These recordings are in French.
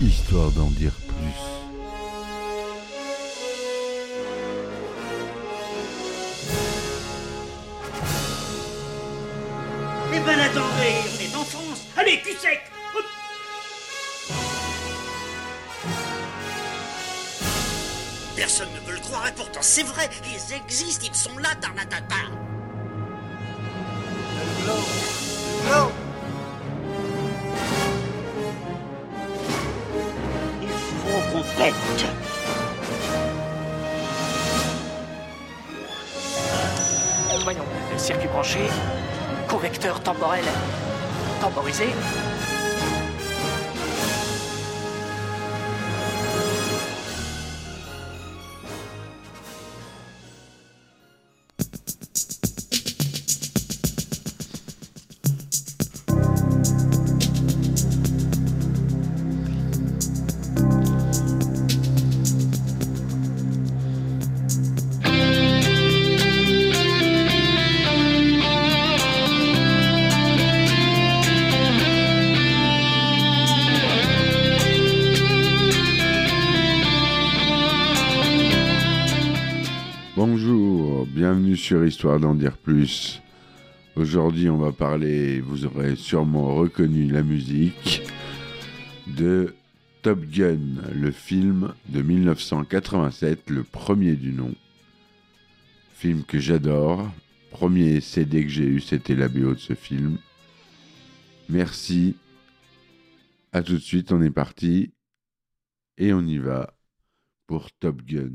histoire d'en dire plus. Eh ben attendez, on est en France. Allez, cul sec. Personne ne veut le croire et pourtant c'est vrai, ils existent, ils sont là, Tarnatata pète Voyons, circuit branché, convecteur temporel temporisé. Sur Histoire d'en dire plus. Aujourd'hui, on va parler, vous aurez sûrement reconnu la musique de Top Gun, le film de 1987, le premier du nom. Film que j'adore. Premier CD que j'ai eu, c'était la BO de ce film. Merci. À tout de suite, on est parti. Et on y va pour Top Gun.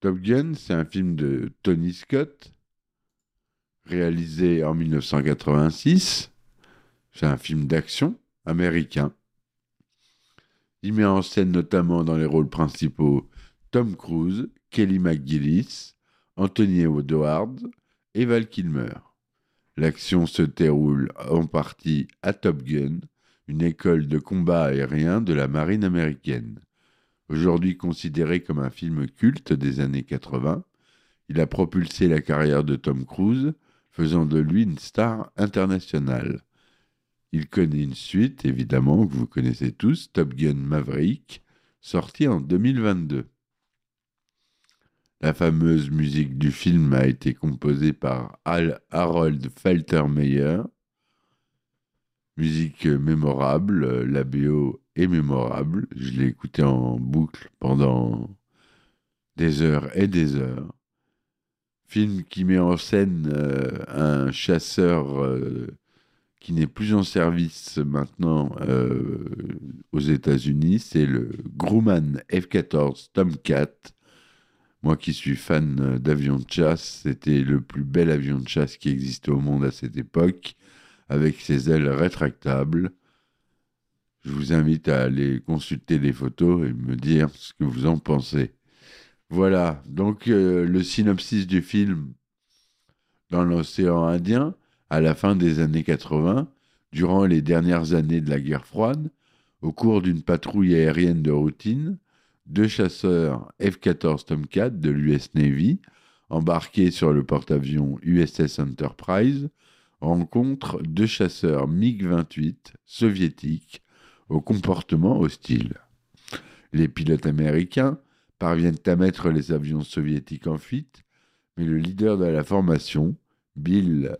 Top Gun, c'est un film de Tony Scott, réalisé en 1986. C'est un film d'action américain. Il met en scène notamment dans les rôles principaux Tom Cruise, Kelly McGillis, Anthony Edwards et Val Kilmer. L'action se déroule en partie à Top Gun, une école de combat aérien de la marine américaine. Aujourd'hui considéré comme un film culte des années 80, il a propulsé la carrière de Tom Cruise, faisant de lui une star internationale. Il connaît une suite, évidemment, que vous connaissez tous, Top Gun Maverick, sorti en 2022. La fameuse musique du film a été composée par Al Harold Faltermeyer. Musique mémorable, la BO mémorable. Je l'ai écouté en boucle pendant des heures et des heures. Film qui met en scène euh, un chasseur euh, qui n'est plus en service maintenant euh, aux États-Unis. C'est le Grumman F-14 Tomcat. Moi qui suis fan d'avions de chasse, c'était le plus bel avion de chasse qui existait au monde à cette époque, avec ses ailes rétractables. Je vous invite à aller consulter les photos et me dire ce que vous en pensez. Voilà, donc euh, le synopsis du film dans l'océan Indien, à la fin des années 80, durant les dernières années de la guerre froide, au cours d'une patrouille aérienne de routine, deux chasseurs F-14 Tomcat de l'US Navy, embarqués sur le porte-avions USS Enterprise, rencontrent deux chasseurs MiG-28 soviétiques au comportement hostile. Les pilotes américains parviennent à mettre les avions soviétiques en fuite, mais le leader de la formation, Bill,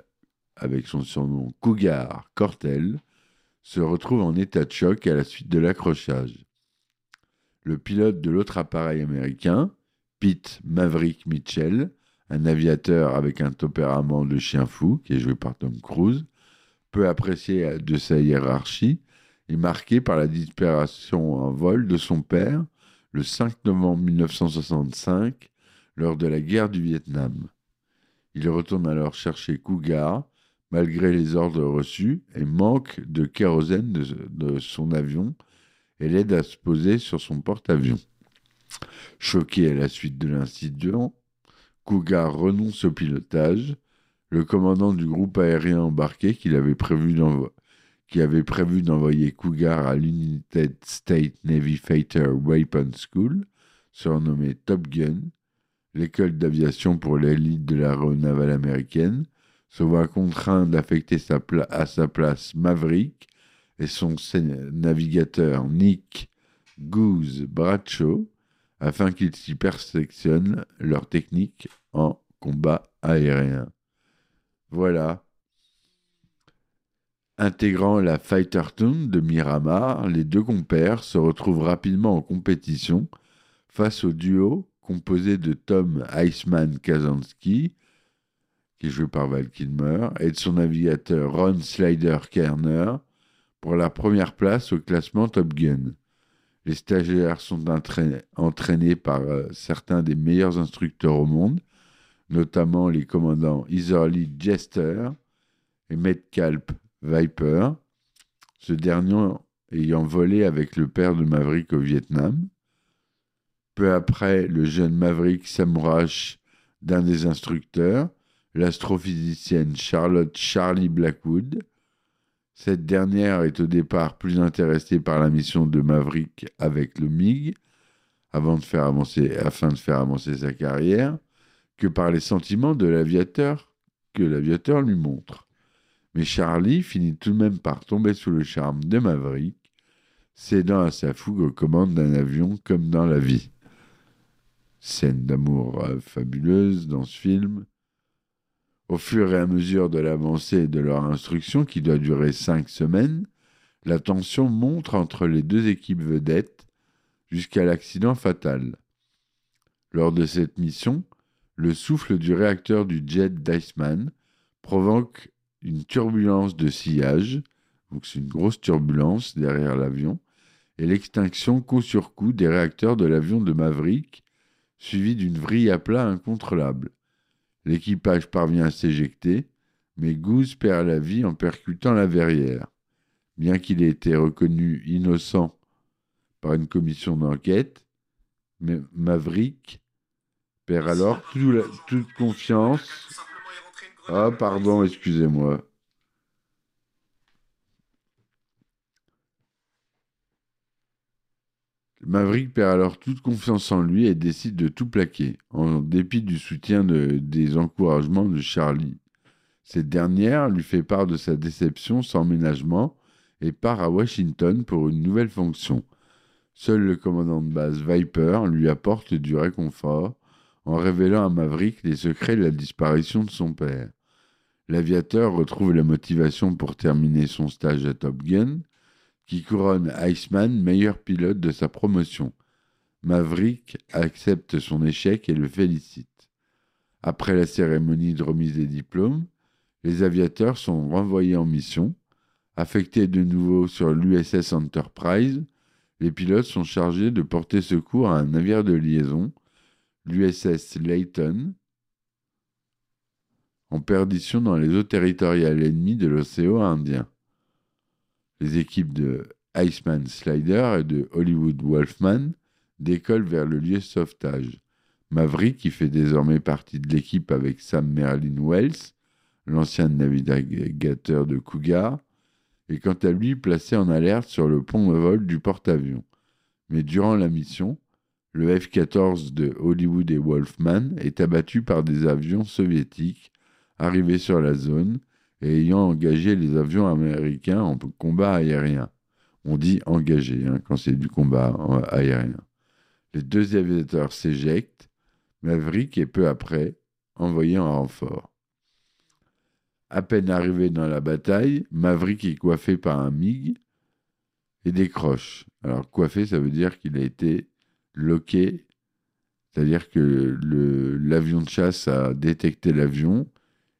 avec son surnom Cougar Cortel, se retrouve en état de choc à la suite de l'accrochage. Le pilote de l'autre appareil américain, Pete Maverick Mitchell, un aviateur avec un tempérament de chien fou, qui est joué par Tom Cruise, peu apprécié de sa hiérarchie, est marqué par la disparition en vol de son père le 5 novembre 1965 lors de la guerre du Vietnam. Il retourne alors chercher Cougar malgré les ordres reçus et manque de kérosène de, de son avion et l'aide à se poser sur son porte-avions. Choqué à la suite de l'incident, Cougar renonce au pilotage. Le commandant du groupe aérien embarqué qu'il avait prévu d'envoyer qui avait prévu d'envoyer Cougar à l'United State Navy Fighter Weapon School, surnommée Top Gun, l'école d'aviation pour l'élite de l'aéronavale américaine, se voit contraint d'affecter à sa place Maverick et son navigateur Nick Goose Bradshaw afin qu'ils s'y perfectionnent leur technique en combat aérien. Voilà. Intégrant la Fighter Toon de Miramar, les deux compères se retrouvent rapidement en compétition face au duo composé de Tom Iceman Kazansky, qui est joué par Val Kilmer, et de son navigateur Ron Slider Kerner pour la première place au classement Top Gun. Les stagiaires sont entraînés, par euh, certains des meilleurs instructeurs au monde, notamment les commandants Iserly Jester et Metcalf Viper, ce dernier ayant volé avec le père de Maverick au Vietnam. Peu après, le jeune Maverick s'amourache d'un des instructeurs, l'astrophysicienne Charlotte Charlie Blackwood. Cette dernière est au départ plus intéressée par la mission de Maverick avec le MiG, avant de faire avancer, afin de faire avancer sa carrière, que par les sentiments de l'aviateur que l'aviateur lui montre. Mais Charlie finit tout de même par tomber sous le charme de Maverick, cédant à sa fougue aux commandes d'un avion comme dans la vie. Scène d'amour euh, fabuleuse dans ce film. Au fur et à mesure de l'avancée de leur instruction, qui doit durer cinq semaines, la tension montre entre les deux équipes vedettes jusqu'à l'accident fatal. Lors de cette mission, le souffle du réacteur du jet d'Iceman provoque une turbulence de sillage, donc c'est une grosse turbulence derrière l'avion, et l'extinction coup sur coup des réacteurs de l'avion de Maverick, suivie d'une vrille à plat incontrôlable. L'équipage parvient à s'éjecter, mais Goose perd la vie en percutant la verrière. Bien qu'il ait été reconnu innocent par une commission d'enquête, Maverick perd alors toute confiance ah, pardon, excusez-moi. Maverick perd alors toute confiance en lui et décide de tout plaquer, en dépit du soutien des encouragements de Charlie. Cette dernière lui fait part de sa déception sans ménagement et part à Washington pour une nouvelle fonction. Seul le commandant de base Viper lui apporte du réconfort en révélant à Maverick les secrets de la disparition de son père. L'aviateur retrouve la motivation pour terminer son stage à Top Gun, qui couronne Iceman meilleur pilote de sa promotion. Maverick accepte son échec et le félicite. Après la cérémonie de remise des diplômes, les aviateurs sont renvoyés en mission. Affectés de nouveau sur l'USS Enterprise, les pilotes sont chargés de porter secours à un navire de liaison, l'USS Layton, en perdition dans les eaux territoriales ennemies de l'océan Indien. Les équipes de Iceman Slider et de Hollywood Wolfman décollent vers le lieu de sauvetage. Maverick, qui fait désormais partie de l'équipe avec Sam Merlin Wells, l'ancien navigateur de Cougar, est quant à lui placé en alerte sur le pont de vol du porte-avions. Mais durant la mission, le F-14 de Hollywood et Wolfman est abattu par des avions soviétiques arrivé sur la zone et ayant engagé les avions américains en combat aérien. On dit engagé hein, quand c'est du combat euh, aérien. Les deux aviateurs s'éjectent, Maverick est peu après envoyé en renfort. À peine arrivé dans la bataille, Maverick est coiffé par un MiG et décroche. Alors coiffé, ça veut dire qu'il a été loqué, c'est-à-dire que l'avion de chasse a détecté l'avion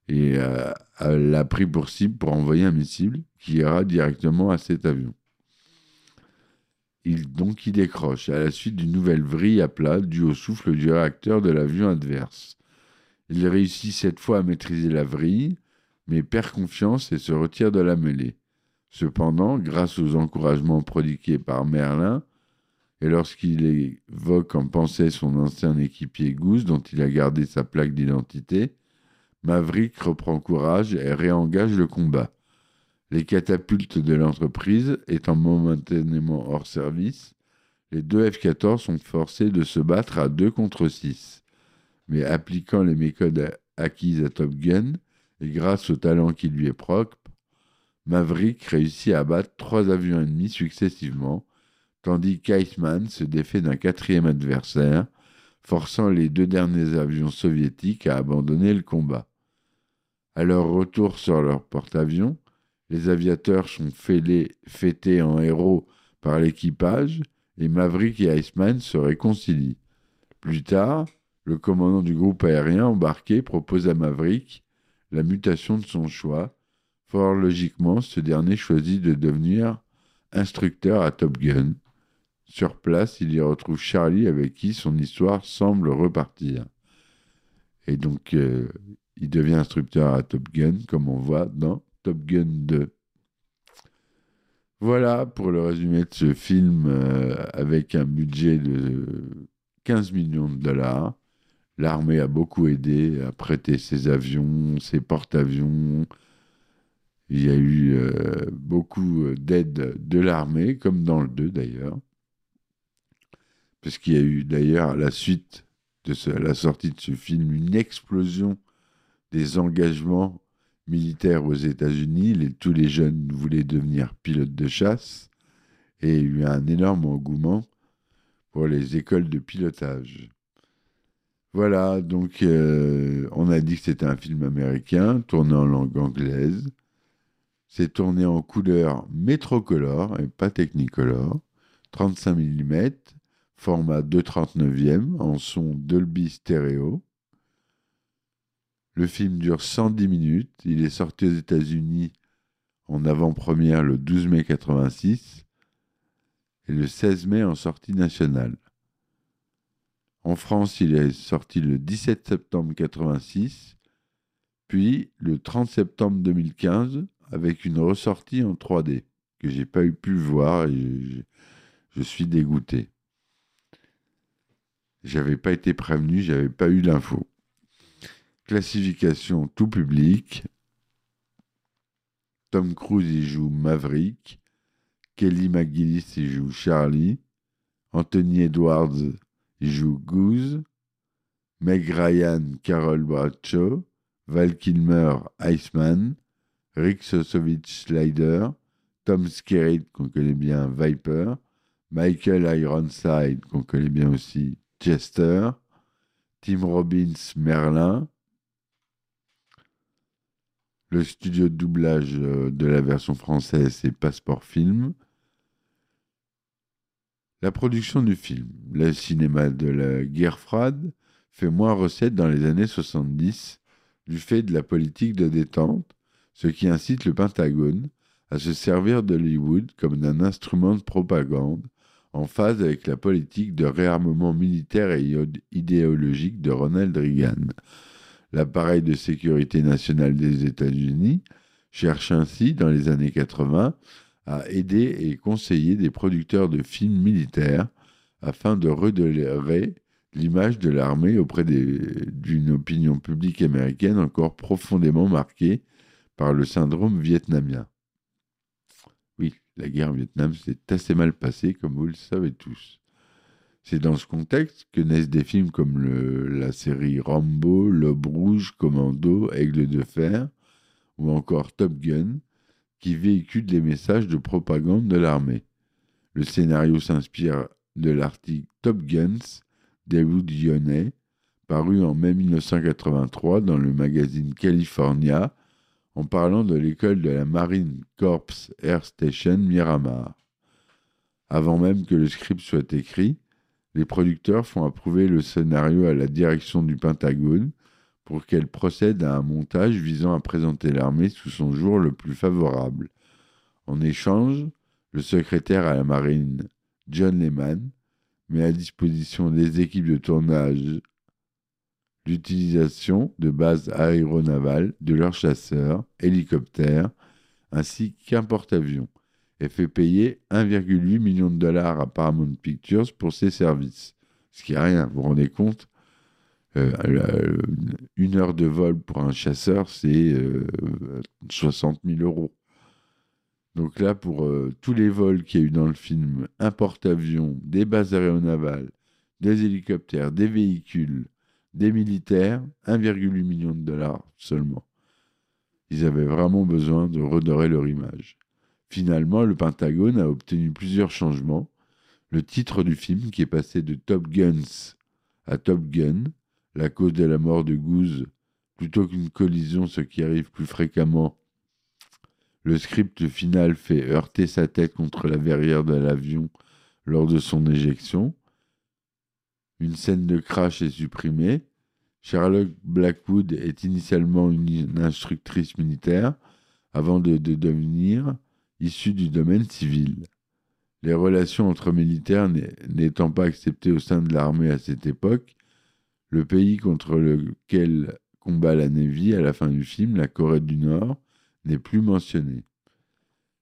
et euh, l'a pris pour cible pour envoyer un missile qui ira directement à cet avion. Il, donc il décroche à la suite d'une nouvelle vrille à plat due au souffle du réacteur de l'avion adverse. Il réussit cette fois à maîtriser la vrille, mais perd confiance et se retire de la mêlée. Cependant, grâce aux encouragements prodigués par Merlin, et lorsqu'il évoque en pensée son ancien équipier Goose, dont il a gardé sa plaque d'identité, Maverick reprend courage et réengage le combat. Les catapultes de l'entreprise étant momentanément hors service, les deux F-14 sont forcés de se battre à 2 contre 6. Mais appliquant les méthodes acquises à Top Gun, et grâce au talent qui lui est propre, Maverick réussit à battre trois avions ennemis successivement, tandis qu'Iceman se défait d'un quatrième adversaire, forçant les deux derniers avions soviétiques à abandonner le combat. À leur retour sur leur porte-avions, les aviateurs sont fêtés en héros par l'équipage et Maverick et Iceman se réconcilient. Plus tard, le commandant du groupe aérien embarqué propose à Maverick la mutation de son choix. Fort logiquement, ce dernier choisit de devenir instructeur à Top Gun. Sur place, il y retrouve Charlie avec qui son histoire semble repartir. Et donc, euh, il devient instructeur à Top Gun, comme on voit dans Top Gun 2. Voilà pour le résumé de ce film euh, avec un budget de 15 millions de dollars. L'armée a beaucoup aidé à prêter ses avions, ses porte-avions. Il y a eu euh, beaucoup d'aide de l'armée, comme dans le 2 d'ailleurs. Parce qu'il y a eu d'ailleurs à la suite de la sortie de ce film une explosion des engagements militaires aux États-Unis. tous les jeunes voulaient devenir pilotes de chasse et il y a eu un énorme engouement pour les écoles de pilotage. Voilà, donc euh, on a dit que c'était un film américain, tourné en langue anglaise. C'est tourné en couleur métrocolore et pas technicolor, 35 mm, format 2,39e, en son Dolby Stereo. Le film dure 110 minutes. Il est sorti aux États-Unis en avant-première le 12 mai 86 et le 16 mai en sortie nationale. En France, il est sorti le 17 septembre 86, puis le 30 septembre 2015 avec une ressortie en 3D que j'ai pas eu pu voir et je, je suis dégoûté. J'avais pas été prévenu, j'avais pas eu l'info. Classification tout public. Tom Cruise y joue Maverick. Kelly McGillis y joue Charlie. Anthony Edwards y joue Goose. Meg Ryan, Carol Bradshaw. Val Kilmer, Iceman. Rick Sosovich, Slider. Tom Skerritt, qu'on connaît bien, Viper. Michael Ironside, qu'on connaît bien aussi, Chester. Tim Robbins, Merlin. Le studio de doublage euh, de la version française, c'est Passeport Film. La production du film, le cinéma de la guerre froide, fait moins recette dans les années 70 du fait de la politique de détente, ce qui incite le Pentagone à se servir d'Hollywood comme d'un instrument de propagande en phase avec la politique de réarmement militaire et idéologique de Ronald Reagan l'appareil de sécurité nationale des États-Unis cherche ainsi, dans les années 80, à aider et conseiller des producteurs de films militaires afin de redorer l'image de l'armée auprès d'une opinion publique américaine encore profondément marquée par le syndrome vietnamien. Oui, la guerre au Vietnam s'est assez mal passée, comme vous le savez tous. C'est dans ce contexte que naissent des films comme la série Rambo, L'Aube Rouge, Commando, Aigle de Fer ou encore Top Gun, qui véhiculent des messages de propagande de l'armée. Le scénario s'inspire de l'article Top Guns d'Ewood Dionnet, paru en mai 1983 dans le magazine California, en parlant de l'école de la Marine Corps Air Station Miramar. Avant même que le script soit écrit, les producteurs font approuver le scénario à la direction du Pentagone pour qu'elle procède à un montage visant à présenter l'armée sous son jour le plus favorable. En échange, le secrétaire à la marine, John Lehman, met à disposition des équipes de tournage l'utilisation de bases aéronavales de leurs chasseurs, hélicoptères, ainsi qu'un porte-avions et fait payer 1,8 million de dollars à Paramount Pictures pour ses services. Ce qui est rien, vous vous rendez compte euh, Une heure de vol pour un chasseur, c'est 60 euh, 000 euros. Donc là, pour euh, tous les vols qu'il y a eu dans le film, un porte-avions, des bases aéronavales, des hélicoptères, des véhicules, des militaires, 1,8 million de dollars seulement. Ils avaient vraiment besoin de redorer leur image. Finalement, le Pentagone a obtenu plusieurs changements, Le titre du film, qui est passé de Top Guns à Top Gun, la cause de la mort de Goose, plutôt qu'une collision, ce qui arrive plus fréquemment. Le script final fait heurter sa tête contre la verrière de l'avion lors de son éjection. Une scène de crash est supprimée. Charlotte Blackwood est initialement une instructrice militaire avant de, de devenir issue du domaine civil. Les relations entre militaires n'étant pas acceptées au sein de l'armée à cette époque, le pays contre lequel combat la Navy à la fin du film, la Corée du Nord, n'est plus mentionné.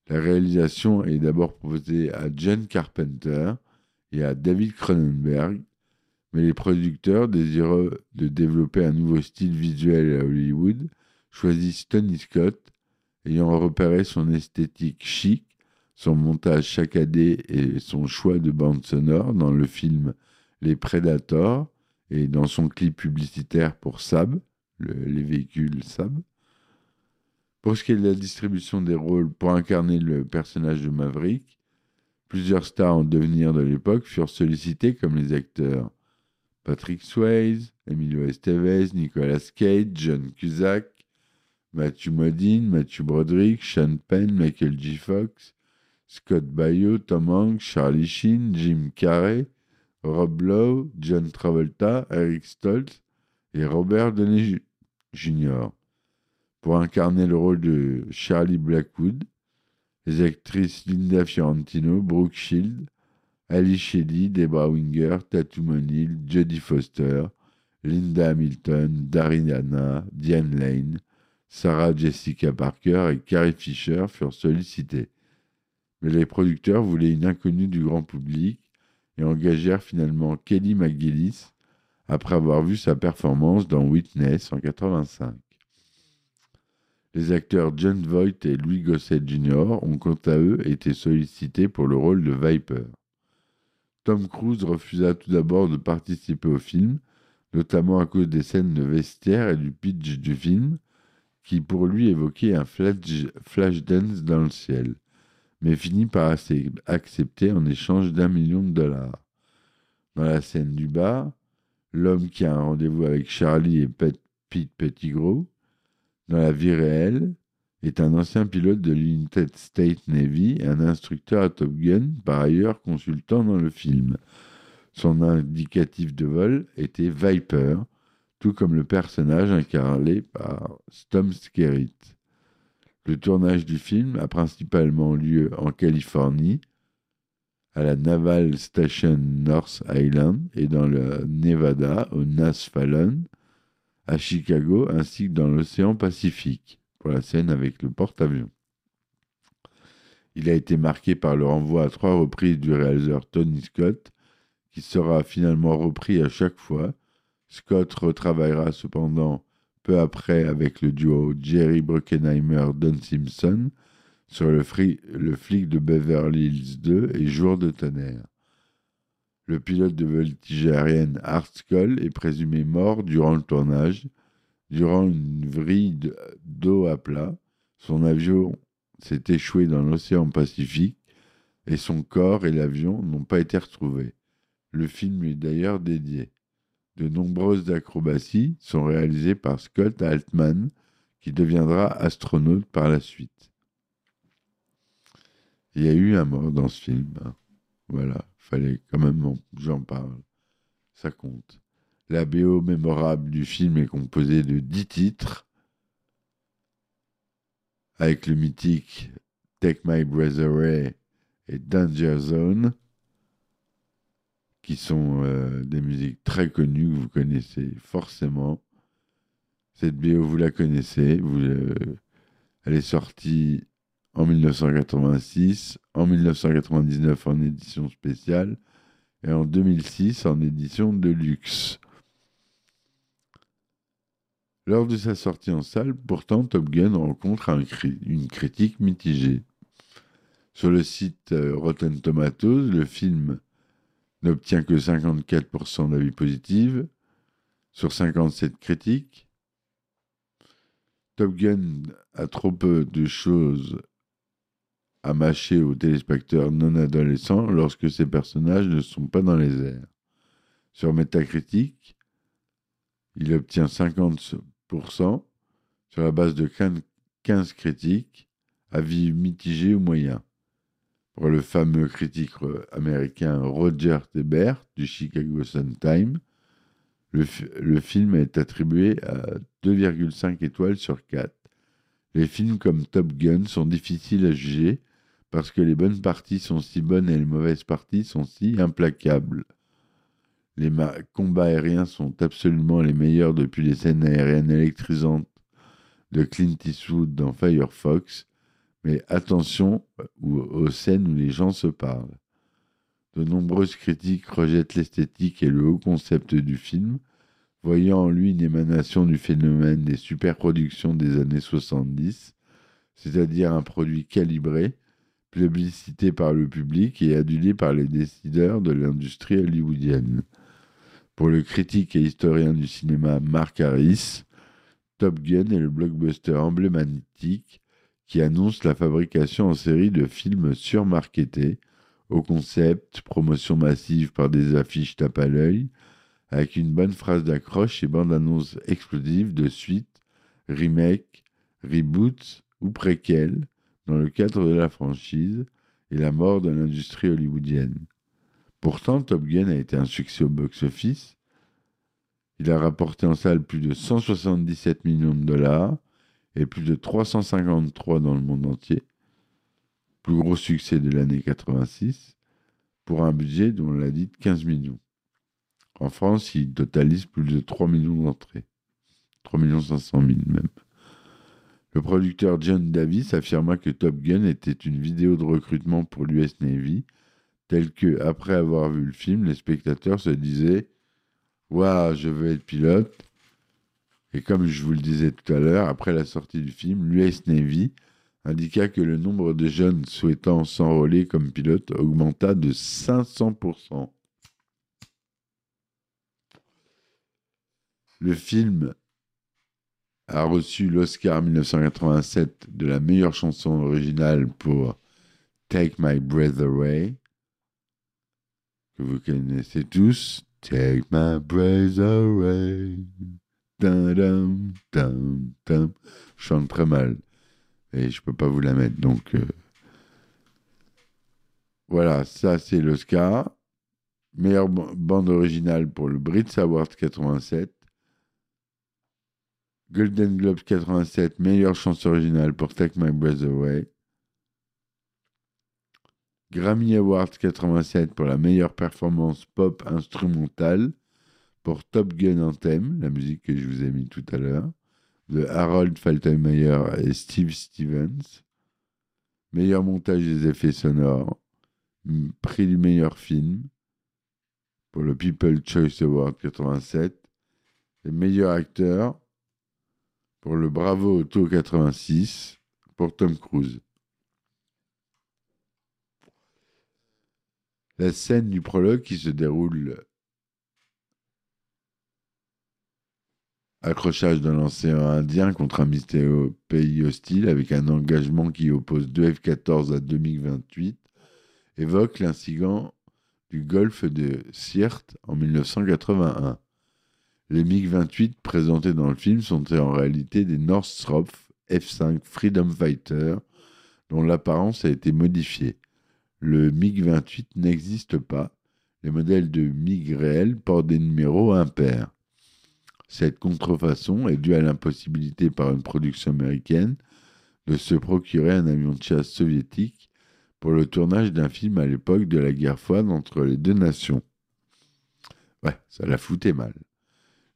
La réalisation est d'abord proposée à John Carpenter et à David Cronenberg, mais les producteurs, désireux de développer un nouveau style visuel à Hollywood, choisissent Tony Scott, ayant repéré son esthétique chic, son montage saccadé et son choix de bande sonore dans le film Les Predators et dans son clip publicitaire pour Saab, les véhicules Saab. Pour ce qui est de la distribution des rôles pour incarner le personnage de Maverick, plusieurs stars en devenir de l'époque furent sollicités comme les acteurs Patrick Swayze, Emilio Estevez, Nicolas Cage, John Cusack, Matthew Modine, Matthew Broderick, Sean Penn, Michael G. Fox, Scott Baio, Tom Hanks, Charlie Sheen, Jim Carrey, Rob Lowe, John Travolta, Eric Stoltz et Robert Downey Jr. Pour incarner le rôle de Charlie Blackwood, les actrices Linda Fiorentino, Brooke Shield, Ali Shelley, Debra Winger, Tatum O'Neill, Jodie Foster, Linda Hamilton, Daryl Diane Lane, Sarah Jessica Parker et Carrie Fisher furent sollicités. Mais les producteurs voulaient une inconnue du grand public et engagèrent finalement Kelly McGillis après avoir vu sa performance dans Witness en 85. Les acteurs John Voight et Louis Gossett Jr. ont quant à eux été sollicités pour le rôle de Viper. Tom Cruise refusa tout d'abord de participer au film, notamment à cause des scènes de vestiaire et du pitch du film, qui pour lui évoquait un flash, dance dans le ciel, mais finit par accepter en échange d'un million de dollars. Dans la scène du bar, l'homme qui a un rendez-vous avec Charlie et Pete Pettigrew, dans la vie réelle, est un ancien pilote de l'United States Navy et un instructeur à Top Gun, par ailleurs consultant dans le film. Son indicatif de vol était Viper, tout comme le personnage incarné par Tom Skerritt. Le tournage du film a principalement lieu en Californie, à la Naval Station North Island et dans le Nevada au Nas Fallon, à Chicago ainsi que dans l'océan Pacifique pour la scène avec le porte-avions. Il a été marqué par le renvoi à trois reprises du réalisateur Tony Scott, qui sera finalement repris à chaque fois. Scott retravaillera cependant peu après avec le duo Jerry Bruckheimer-Don Simpson sur le, flic de Beverly Hills 2 et Jour de tonnerre. Le pilote de voltige aérienne Art Skull est présumé mort durant le tournage, Durant une vrille d'eau à plat, son avion s'est échoué dans l'océan Pacifique et son corps et l'avion n'ont pas été retrouvés. Le film est d'ailleurs dédié. De nombreuses acrobaties sont réalisées par Scott Altman, qui deviendra astronaute par la suite. Il y a eu un mort dans ce film. Voilà, fallait quand même j'en parle. Ça compte. La BO mémorable du film est composée de dix titres, avec le mythique Take My Breath Away et Danger Zone, qui sont euh, des musiques très connues que vous connaissez forcément. Cette BO, vous la connaissez, euh, elle est sortie en 1986, en 1999 en édition spéciale et en 2006 en édition de luxe. Lors de sa sortie en salle, pourtant, Top Gun rencontre une critique mitigée. Sur le site euh, Rotten Tomatoes, le film n'obtient que 54% d'avis positifs sur 57 critiques. Top Gun a trop peu de choses à mâcher aux téléspectateurs non adolescents lorsque ces personnages ne sont pas dans les airs. Sur Metacritic, il obtient 50% sur la base de 15 critiques, avis mitigés ou moyens. Le fameux critique américain Roger Ebert du Chicago Sun-Times, le, le, film est attribué à 2,5 étoiles sur 4. Les films comme Top Gun sont difficiles à juger parce que les bonnes parties sont si bonnes et les mauvaises parties sont si implacables. Les combats aériens sont absolument les meilleurs depuis les scènes aériennes électrisantes de Clint Eastwood dans Firefox, mais attention aux scènes où les gens se parlent. De nombreuses critiques rejettent l'esthétique et le haut concept du film, voyant en lui une émanation du phénomène des superproductions des années 70, c'est-à-dire un produit calibré, plébiscité par le public et adulé par les décideurs de l'industrie hollywoodienne. Pour le critique et historien du cinéma Mark Harris, Top Gun est le blockbuster emblématique qui annonce la fabrication en série de films surmarketés, au concept, promotion massive par des affiches tape à l'œil, avec une bonne phrase d'accroche et bande-annonce explosive de suite, remake, reboot ou préquel dans le cadre de la franchise et la mort de l'industrie hollywoodienne. Pourtant, Top Gun a été un succès au box-office. Il a rapporté en salle plus de 177 millions de dollars et plus de 353 dans le monde entier. Plus gros succès de l'année 86 pour un budget dont on l'a dit de 15 millions. En France, il totalise plus de 3 millions d'entrées. 3 500 000 même. Le producteur John Davis affirma que Top Gun était une vidéo de recrutement pour l'US Navy tel que, après avoir vu le film, les spectateurs se disaient Waouh, je veux être pilote. Et comme je vous le disais tout à l'heure, après la sortie du film, l'US Navy indiqua que le nombre de jeunes souhaitant s'enrôler comme pilote augmenta de 500%. Le film a reçu l'Oscar 1987 de la meilleure chanson originale pour Take My Breath Away que vous connaissez tous. Take my breath away. Je chante très mal. Et je peux pas vous la mettre. Donc, euh, voilà, ça c'est l'Oscar. Meilleure bande originale pour le Brits Award 87. Golden Globes 87, meilleure chanson originale pour Take My Breath Away. Grammy Awards 87 pour la meilleure performance pop instrumentale pour Top Gun Anthem, la musique que je vous ai mis tout à l'heure, de Harold Faltermeyer et Steve Stevens. Meilleur montage des effets sonores, prix du meilleur film pour le People Choice Award 87 et meilleur acteur pour le Bravo Auto 86 pour Tom Cruise. la scène du prologue qui se déroule accrochage dans l'océan Indien contre un mystérieux pays hostile avec un engagement qui oppose deux F-14 à 2028 évoque l'incident du golfe de Sirte en 1981. Les MiG-28 présentés dans le film sont en réalité des Northrop F-5 Freedom Fighter dont l'apparence a été modifiée. Le MiG-28 n'existe pas. Les modèles de MiG réels portent des numéros impairs. Cette contrefaçon est due à l'impossibilité par une production américaine de se procurer un avion de chasse soviétique pour le tournage d'un film à l'époque de la guerre froide entre les deux nations. Ouais, ça la foutait mal.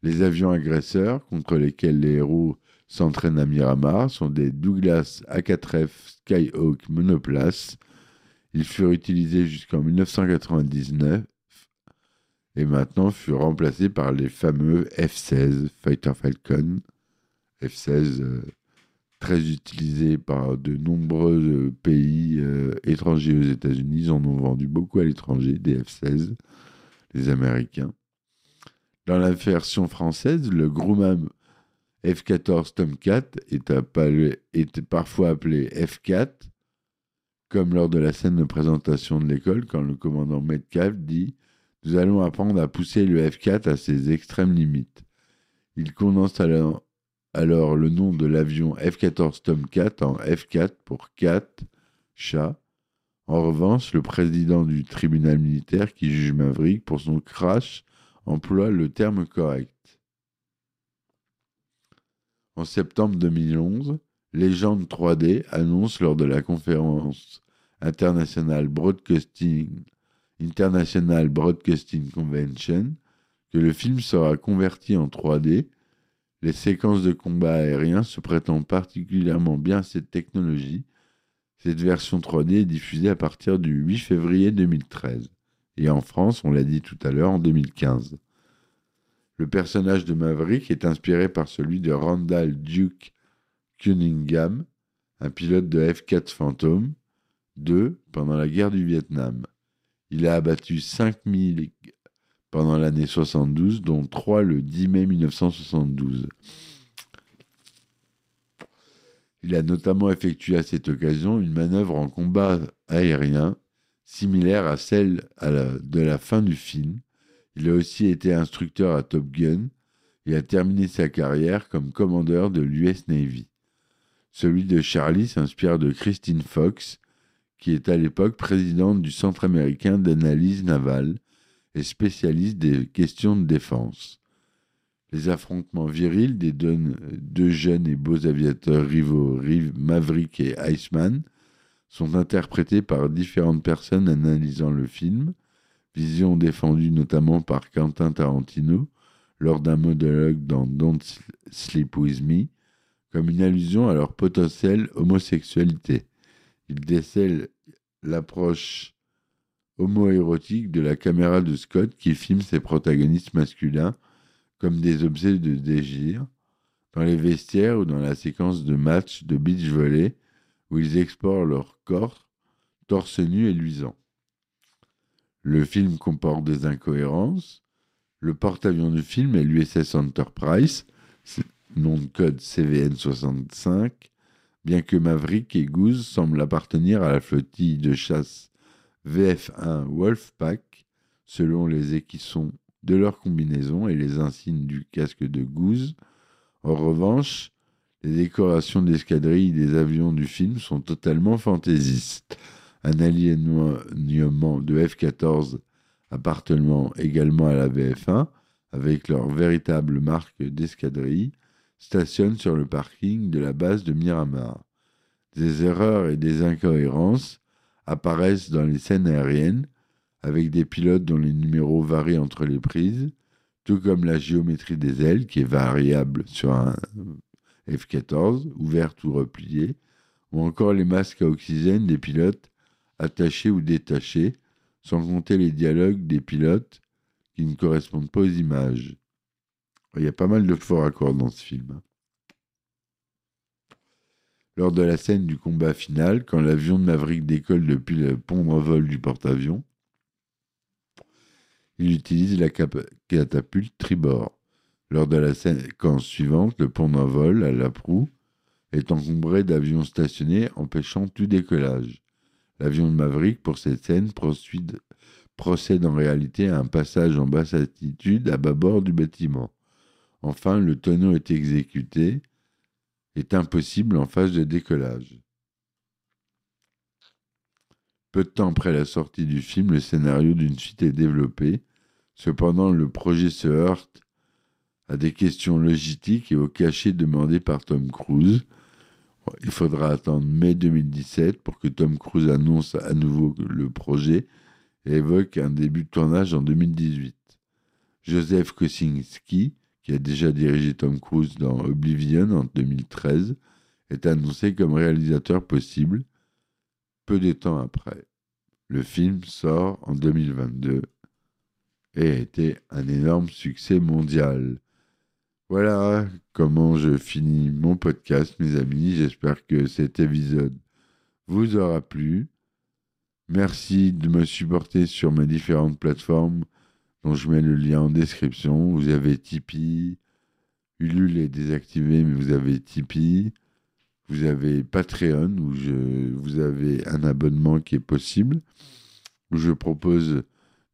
Les avions agresseurs contre lesquels les héros s'entraînent à Miramar sont des Douglas A4F Skyhawk monoplace ils furent utilisés jusqu'en 1999 et maintenant furent remplacés par les fameux F-16 Fighter Falcon. F-16 euh, très utilisés par de nombreux pays euh, étrangers aux États-Unis. Ils en ont vendu beaucoup à l'étranger, des F-16, les Américains. Dans la version française, le Grumman F-14 Tomcat est parfois appelé F-4 comme lors de la scène de présentation de l'école, quand le commandant Metcalf dit Nous allons apprendre à pousser le F4 à ses extrêmes limites. Il condense alors, le nom de l'avion F-14 Tomcat en F4 pour 4 chat. En revanche, le président du tribunal militaire qui juge Maverick pour son crash emploie le terme correct. En septembre 2011, Légende 3D annonce lors de la conférence internationale Broadcasting, International Broadcasting Convention que le film sera converti en 3D, les séquences de combat aérien se prêtant particulièrement bien à cette technologie. Cette version 3D est diffusée à partir du 8 février 2013 et en France, on l'a dit tout à l'heure, en 2015. Le personnage de Maverick est inspiré par celui de Randall Duke Cunningham, un pilote de F-4 Phantom II pendant la guerre du Vietnam. Il a abattu 5000 pendant l'année 72, dont 3 le 10 mai 1972. Il a notamment effectué à cette occasion une manœuvre en combat aérien similaire à celle de la fin du film. Il a aussi été instructeur à Top Gun et a terminé sa carrière comme commandeur de l'US Navy. Celui de Charlie s'inspire de Christine Fox, qui est à l'époque présidente du Centre américain d'analyse navale et spécialiste des questions de défense. Les affrontements virils des deux, jeunes et beaux aviateurs rivaux Maverick et Iceman sont interprétés par différentes personnes analysant le film, vision défendue notamment par Quentin Tarantino lors d'un monologue dans Don't Sleep With Me, comme une allusion à leur potentielle homosexualité. Il décèle l'approche homoérotique de la caméra de Scott qui filme ses protagonistes masculins comme des objets de désir, dans les vestiaires ou dans la séquence de match de beach volley où ils explorent leur corps, torse nu et luisant. Le film comporte des incohérences. Le porte-avions du film est l'USS Enterprise, nom de code CVN65, bien que Maverick et Goose semblent appartenir à la flottille de chasse VF1 Wolfpack, selon les équissons de leur combinaison et les insignes du casque de Goose. En revanche, les décorations d'escadrille des avions du film sont totalement fantaisistes. Un alignement de F-14 appartenant également à la VF1, avec leur véritable marque d'escadrille, stationne sur le parking de la base de Miramar. Des erreurs et des incohérences apparaissent dans les scènes aériennes, avec des pilotes dont les numéros varient entre les prises, tout comme la géométrie des ailes qui est variable sur un F-14, ouverte ou repliée, ou encore les masques à oxygène des pilotes attachés ou détachés, sans compter les dialogues des pilotes qui ne correspondent pas aux images. Il y a pas mal de faux raccords dans ce film. Hein. Lors de la scène du combat final, quand l'avion de Maverick décolle depuis le pont d'envol du porte-avions, il utilise la catapulte tribord. Lors de la séquence suivante, le pont d'envol à la proue est encombré d'avions stationnés empêchant tout décollage. L'avion de Maverick, pour cette scène, procède en réalité à un passage en basse altitude à bâbord du bâtiment. Enfin, le tonneau est exécuté, est impossible en phase de décollage. Peu de temps après la sortie du film, le scénario d'une suite est développé. Cependant, le projet se heurte à des questions logistiques et au cachet demandé par Tom Cruise. Il faudra attendre mai 2017 pour que Tom Cruise annonce à nouveau le projet et évoque un début de tournage en 2018. Joseph Kosinski, qui a déjà dirigé Tom Cruise dans Oblivion en 2013, est annoncé comme réalisateur possible peu de temps après. Le film sort en 2022 et a été un énorme succès mondial. Voilà comment je finis mon podcast, mes amis. J'espère que cet épisode vous aura plu. Merci de me supporter sur mes différentes plateformes dont je mets le lien en description. Vous avez Tipeee. Ulule est désactivé, mais vous avez Tipeee. vous avez Patreon où je, vous avez un abonnement qui est possible, où je propose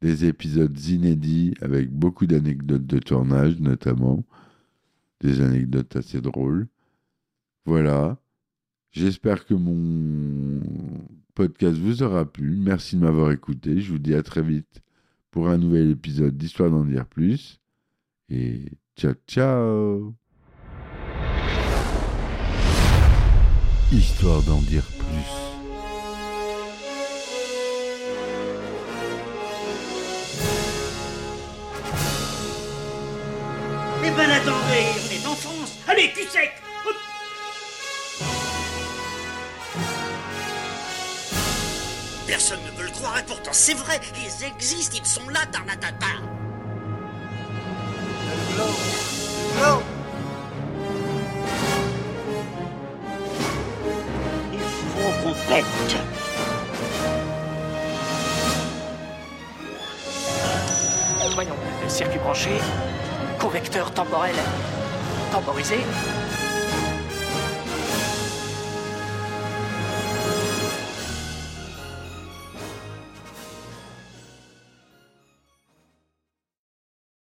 des épisodes inédits avec beaucoup d'anecdotes de tournage notamment, des anecdotes assez drôles. Voilà. J'espère que mon podcast vous aura plu. Merci de m'avoir écouté. Je vous dis à très vite pour un nouvel épisode d'Histoire d'en dire plus. Et ciao ciao Histoire d'en dire plus. Eh ben attendez, on est en France Allez, cul sec Personne ne veut le croire et pourtant c'est vrai, ils existent, ils sont là, Tarnatata. Il faut Voyons, circuit branché, correcteur temporel temporisé,